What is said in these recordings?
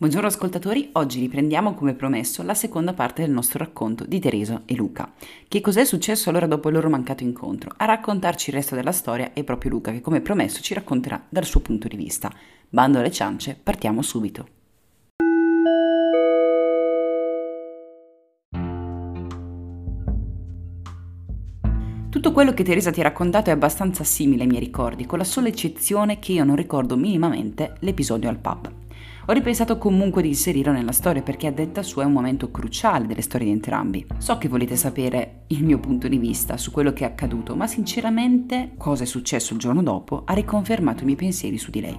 Buongiorno ascoltatori, oggi riprendiamo come promesso la seconda parte del nostro racconto di Tereso e Luca. Che cos'è successo allora dopo il loro mancato incontro? A raccontarci il resto della storia è proprio Luca che come promesso ci racconterà dal suo punto di vista. Bando alle ciance, partiamo subito. Tutto quello che Teresa ti ha raccontato è abbastanza simile ai miei ricordi, con la sola eccezione che io non ricordo minimamente l'episodio al pub. Ho ripensato comunque di inserirlo nella storia perché a detta sua è un momento cruciale delle storie di entrambi. So che volete sapere il mio punto di vista su quello che è accaduto, ma sinceramente cosa è successo il giorno dopo ha riconfermato i miei pensieri su di lei.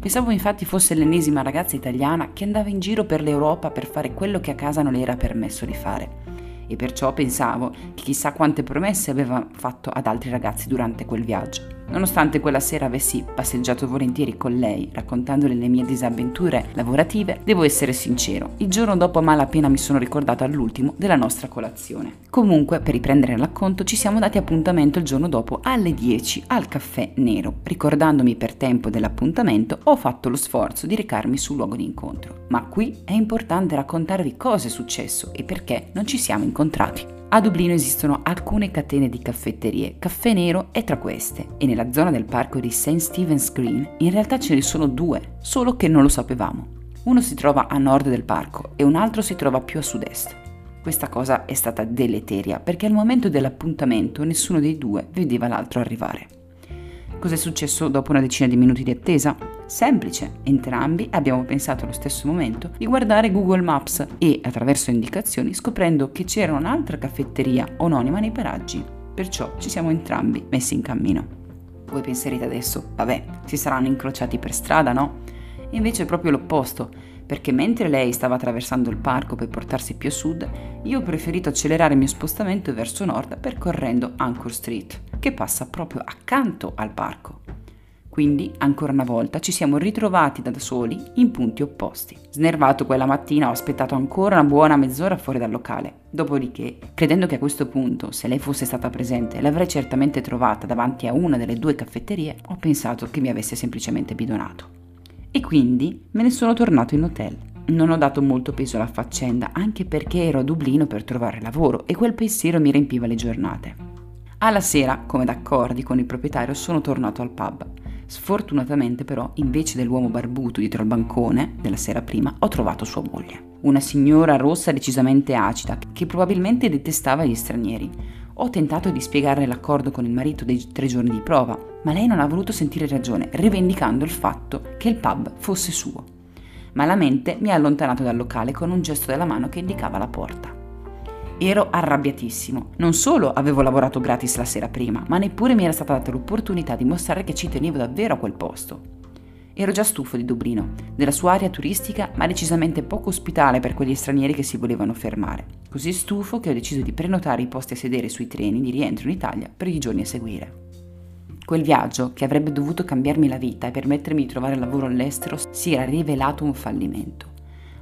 Pensavo infatti fosse l'ennesima ragazza italiana che andava in giro per l'Europa per fare quello che a casa non le era permesso di fare e perciò pensavo che chissà quante promesse aveva fatto ad altri ragazzi durante quel viaggio. Nonostante quella sera avessi passeggiato volentieri con lei, raccontandole le mie disavventure lavorative, devo essere sincero, il giorno dopo a malapena mi sono ricordato all'ultimo della nostra colazione. Comunque, per riprendere il racconto, ci siamo dati appuntamento il giorno dopo alle 10 al caffè nero. Ricordandomi per tempo dell'appuntamento, ho fatto lo sforzo di recarmi sul luogo di incontro. Ma qui è importante raccontarvi cosa è successo e perché non ci siamo incontrati. A Dublino esistono alcune catene di caffetterie, Caffè Nero è tra queste, e nella zona del parco di St. Stephen's Green in realtà ce ne sono due, solo che non lo sapevamo. Uno si trova a nord del parco e un altro si trova più a sud-est. Questa cosa è stata deleteria perché al momento dell'appuntamento nessuno dei due vedeva l'altro arrivare. Cos'è successo dopo una decina di minuti di attesa? Semplice, entrambi abbiamo pensato allo stesso momento di guardare Google Maps e, attraverso indicazioni, scoprendo che c'era un'altra caffetteria anonima nei paraggi. Perciò ci siamo entrambi messi in cammino. Voi penserete adesso, vabbè, si saranno incrociati per strada, no? Invece è proprio l'opposto perché mentre lei stava attraversando il parco per portarsi più a sud, io ho preferito accelerare il mio spostamento verso nord percorrendo Anchor Street, che passa proprio accanto al parco. Quindi, ancora una volta, ci siamo ritrovati da soli in punti opposti. Snervato quella mattina ho aspettato ancora una buona mezz'ora fuori dal locale. Dopodiché, credendo che a questo punto, se lei fosse stata presente, l'avrei certamente trovata davanti a una delle due caffetterie, ho pensato che mi avesse semplicemente bidonato e quindi me ne sono tornato in hotel. Non ho dato molto peso alla faccenda, anche perché ero a Dublino per trovare lavoro e quel pensiero mi riempiva le giornate. Alla sera, come d'accordi con il proprietario, sono tornato al pub. Sfortunatamente però, invece dell'uomo barbuto dietro al bancone della sera prima, ho trovato sua moglie. Una signora rossa decisamente acida, che probabilmente detestava gli stranieri. Ho tentato di spiegarle l'accordo con il marito dei tre giorni di prova, ma lei non ha voluto sentire ragione, rivendicando il fatto che il pub fosse suo. Malamente mi ha allontanato dal locale con un gesto della mano che indicava la porta. Ero arrabbiatissimo. Non solo avevo lavorato gratis la sera prima, ma neppure mi era stata data l'opportunità di mostrare che ci tenevo davvero a quel posto. Ero già stufo di Dublino, della sua area turistica, ma decisamente poco ospitale per quegli stranieri che si volevano fermare. Così stufo che ho deciso di prenotare i posti a sedere sui treni di rientro in Italia per i giorni a seguire. Quel viaggio, che avrebbe dovuto cambiarmi la vita e permettermi di trovare lavoro all'estero, si era rivelato un fallimento.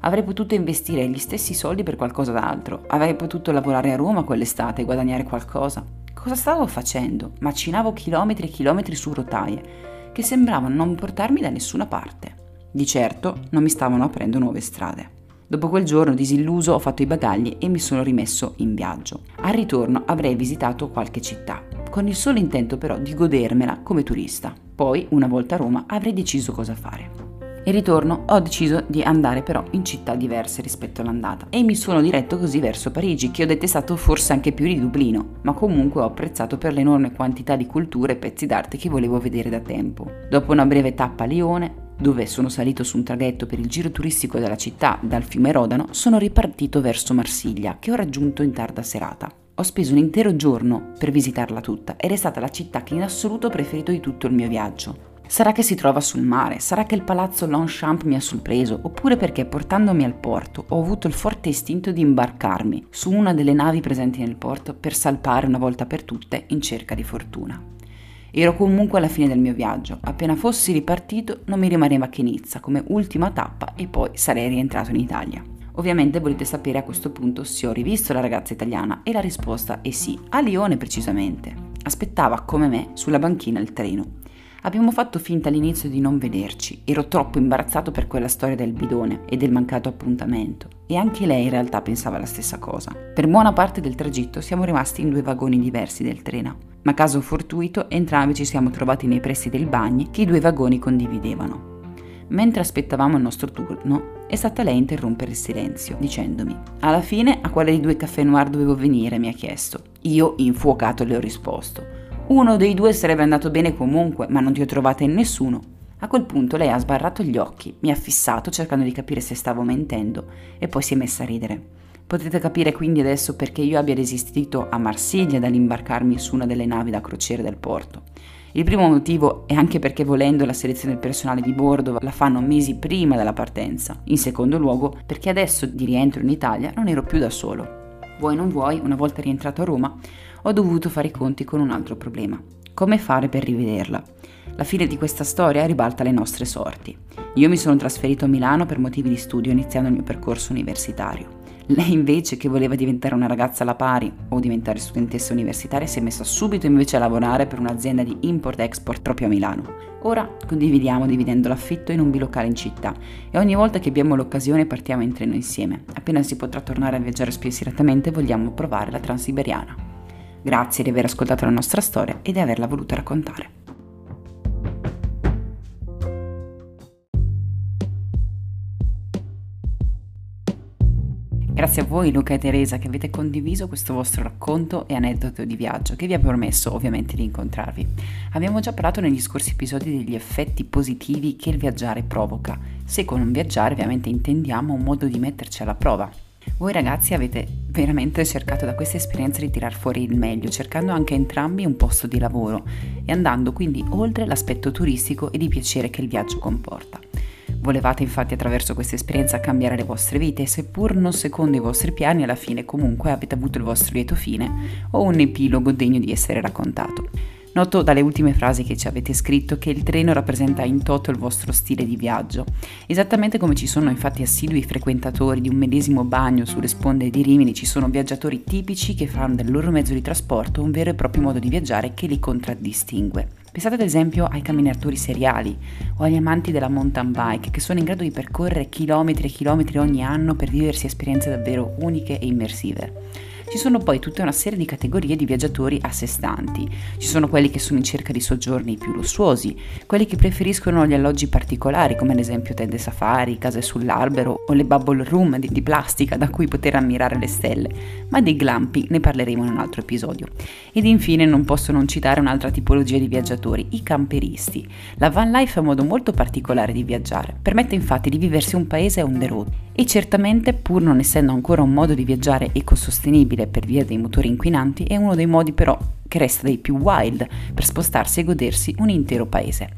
Avrei potuto investire gli stessi soldi per qualcosa d'altro, avrei potuto lavorare a Roma quell'estate e guadagnare qualcosa. Cosa stavo facendo? Macinavo chilometri e chilometri su rotaie che sembravano non portarmi da nessuna parte. Di certo non mi stavano aprendo nuove strade. Dopo quel giorno disilluso ho fatto i bagagli e mi sono rimesso in viaggio. Al ritorno avrei visitato qualche città, con il solo intento però di godermela come turista. Poi, una volta a Roma, avrei deciso cosa fare. Il ritorno ho deciso di andare però in città diverse rispetto all'andata e mi sono diretto così verso Parigi, che ho detestato forse anche più di Dublino, ma comunque ho apprezzato per l'enorme quantità di culture e pezzi d'arte che volevo vedere da tempo. Dopo una breve tappa a Lione, dove sono salito su un traghetto per il giro turistico della città dal fiume Rodano, sono ripartito verso Marsiglia, che ho raggiunto in tarda serata. Ho speso un intero giorno per visitarla tutta ed è stata la città che in assoluto ho preferito di tutto il mio viaggio. Sarà che si trova sul mare, sarà che il palazzo Longchamp mi ha sorpreso, oppure perché portandomi al porto ho avuto il forte istinto di imbarcarmi su una delle navi presenti nel porto per salpare una volta per tutte in cerca di fortuna. Ero comunque alla fine del mio viaggio, appena fossi ripartito non mi rimaneva che Nizza come ultima tappa e poi sarei rientrato in Italia. Ovviamente volete sapere a questo punto se ho rivisto la ragazza italiana e la risposta è sì, a Lione precisamente. Aspettava come me sulla banchina il treno Abbiamo fatto finta all'inizio di non vederci, ero troppo imbarazzato per quella storia del bidone e del mancato appuntamento e anche lei in realtà pensava la stessa cosa. Per buona parte del tragitto siamo rimasti in due vagoni diversi del treno, ma caso fortuito entrambi ci siamo trovati nei pressi del bagni che i due vagoni condividevano. Mentre aspettavamo il nostro turno, è stata lei a interrompere il silenzio, dicendomi: Alla fine, a quale dei due caffè noir dovevo venire? mi ha chiesto. Io, infuocato, le ho risposto: uno dei due sarebbe andato bene comunque, ma non ti ho trovata in nessuno. A quel punto lei ha sbarrato gli occhi, mi ha fissato cercando di capire se stavo mentendo e poi si è messa a ridere. Potete capire quindi adesso perché io abbia resistito a Marsiglia dall'imbarcarmi su una delle navi da crociere del porto. Il primo motivo è anche perché volendo la selezione del personale di bordo la fanno mesi prima della partenza. In secondo luogo perché adesso di rientro in Italia non ero più da solo. Vuoi non vuoi, una volta rientrato a Roma, ho dovuto fare i conti con un altro problema. Come fare per rivederla? La fine di questa storia ribalta le nostre sorti. Io mi sono trasferito a Milano per motivi di studio iniziando il mio percorso universitario. Lei invece, che voleva diventare una ragazza alla pari o diventare studentessa universitaria, si è messa subito invece a lavorare per un'azienda di import-export proprio a Milano. Ora condividiamo dividendo l'affitto in un bilocale in città e ogni volta che abbiamo l'occasione partiamo in treno insieme. Appena si potrà tornare a viaggiare spensieratamente vogliamo provare la Transiberiana. Grazie di aver ascoltato la nostra storia e di averla voluta raccontare. Grazie a voi Luca e Teresa che avete condiviso questo vostro racconto e aneddoto di viaggio che vi ha permesso ovviamente di incontrarvi. Abbiamo già parlato negli scorsi episodi degli effetti positivi che il viaggiare provoca, se con un viaggiare ovviamente intendiamo un modo di metterci alla prova, voi ragazzi avete veramente cercato da questa esperienza di tirar fuori il meglio, cercando anche entrambi un posto di lavoro e andando quindi oltre l'aspetto turistico e di piacere che il viaggio comporta. Volevate infatti attraverso questa esperienza cambiare le vostre vite e seppur non secondo i vostri piani alla fine comunque avete avuto il vostro lieto fine o un epilogo degno di essere raccontato. Noto dalle ultime frasi che ci avete scritto che il treno rappresenta in toto il vostro stile di viaggio, esattamente come ci sono infatti assidui frequentatori di un medesimo bagno sulle sponde di Rimini, ci sono viaggiatori tipici che fanno del loro mezzo di trasporto un vero e proprio modo di viaggiare che li contraddistingue. Pensate ad esempio ai camminatori seriali o agli amanti della mountain bike che sono in grado di percorrere chilometri e chilometri ogni anno per viversi esperienze davvero uniche e immersive. Ci sono poi tutta una serie di categorie di viaggiatori a sé stanti. Ci sono quelli che sono in cerca di soggiorni più lussuosi, quelli che preferiscono gli alloggi particolari, come ad esempio tende safari, case sull'albero o le bubble room di, di plastica da cui poter ammirare le stelle. Ma dei glamping ne parleremo in un altro episodio. Ed infine non posso non citare un'altra tipologia di viaggiatori, i camperisti. La van life è un modo molto particolare di viaggiare. Permette infatti di viversi un paese on the road e certamente, pur non essendo ancora un modo di viaggiare ecosostenibile per via dei motori inquinanti, è uno dei modi però che resta dei più wild per spostarsi e godersi un intero paese.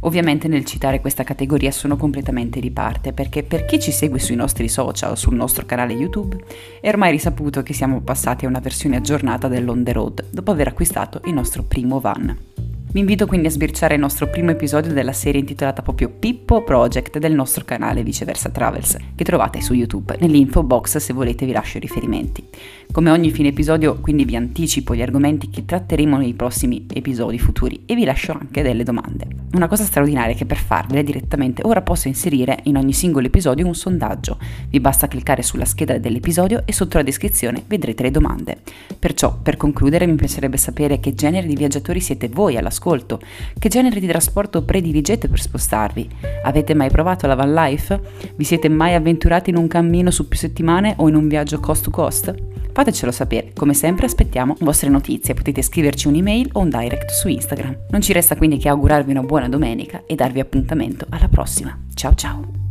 Ovviamente nel citare questa categoria sono completamente di parte perché per chi ci segue sui nostri social o sul nostro canale YouTube è ormai risaputo che siamo passati a una versione aggiornata dell'on the road dopo aver acquistato il nostro primo van. Vi invito quindi a sbirciare il nostro primo episodio della serie intitolata proprio Pippo Project del nostro canale Viceversa Travels, che trovate su YouTube. Nell'info box se volete vi lascio i riferimenti. Come ogni fine episodio quindi vi anticipo gli argomenti che tratteremo nei prossimi episodi futuri e vi lascio anche delle domande. Una cosa straordinaria è che per farvele direttamente ora posso inserire in ogni singolo episodio un sondaggio. Vi basta cliccare sulla scheda dell'episodio e sotto la descrizione vedrete le domande. Perciò, per concludere, mi piacerebbe sapere che genere di viaggiatori siete voi all'ascolto ascolto. Che genere di trasporto prediligete per spostarvi? Avete mai provato la van life? Vi siete mai avventurati in un cammino su più settimane o in un viaggio cost to cost? Fatecelo sapere, come sempre aspettiamo vostre notizie, potete scriverci un'email o un direct su Instagram. Non ci resta quindi che augurarvi una buona domenica e darvi appuntamento alla prossima. Ciao ciao!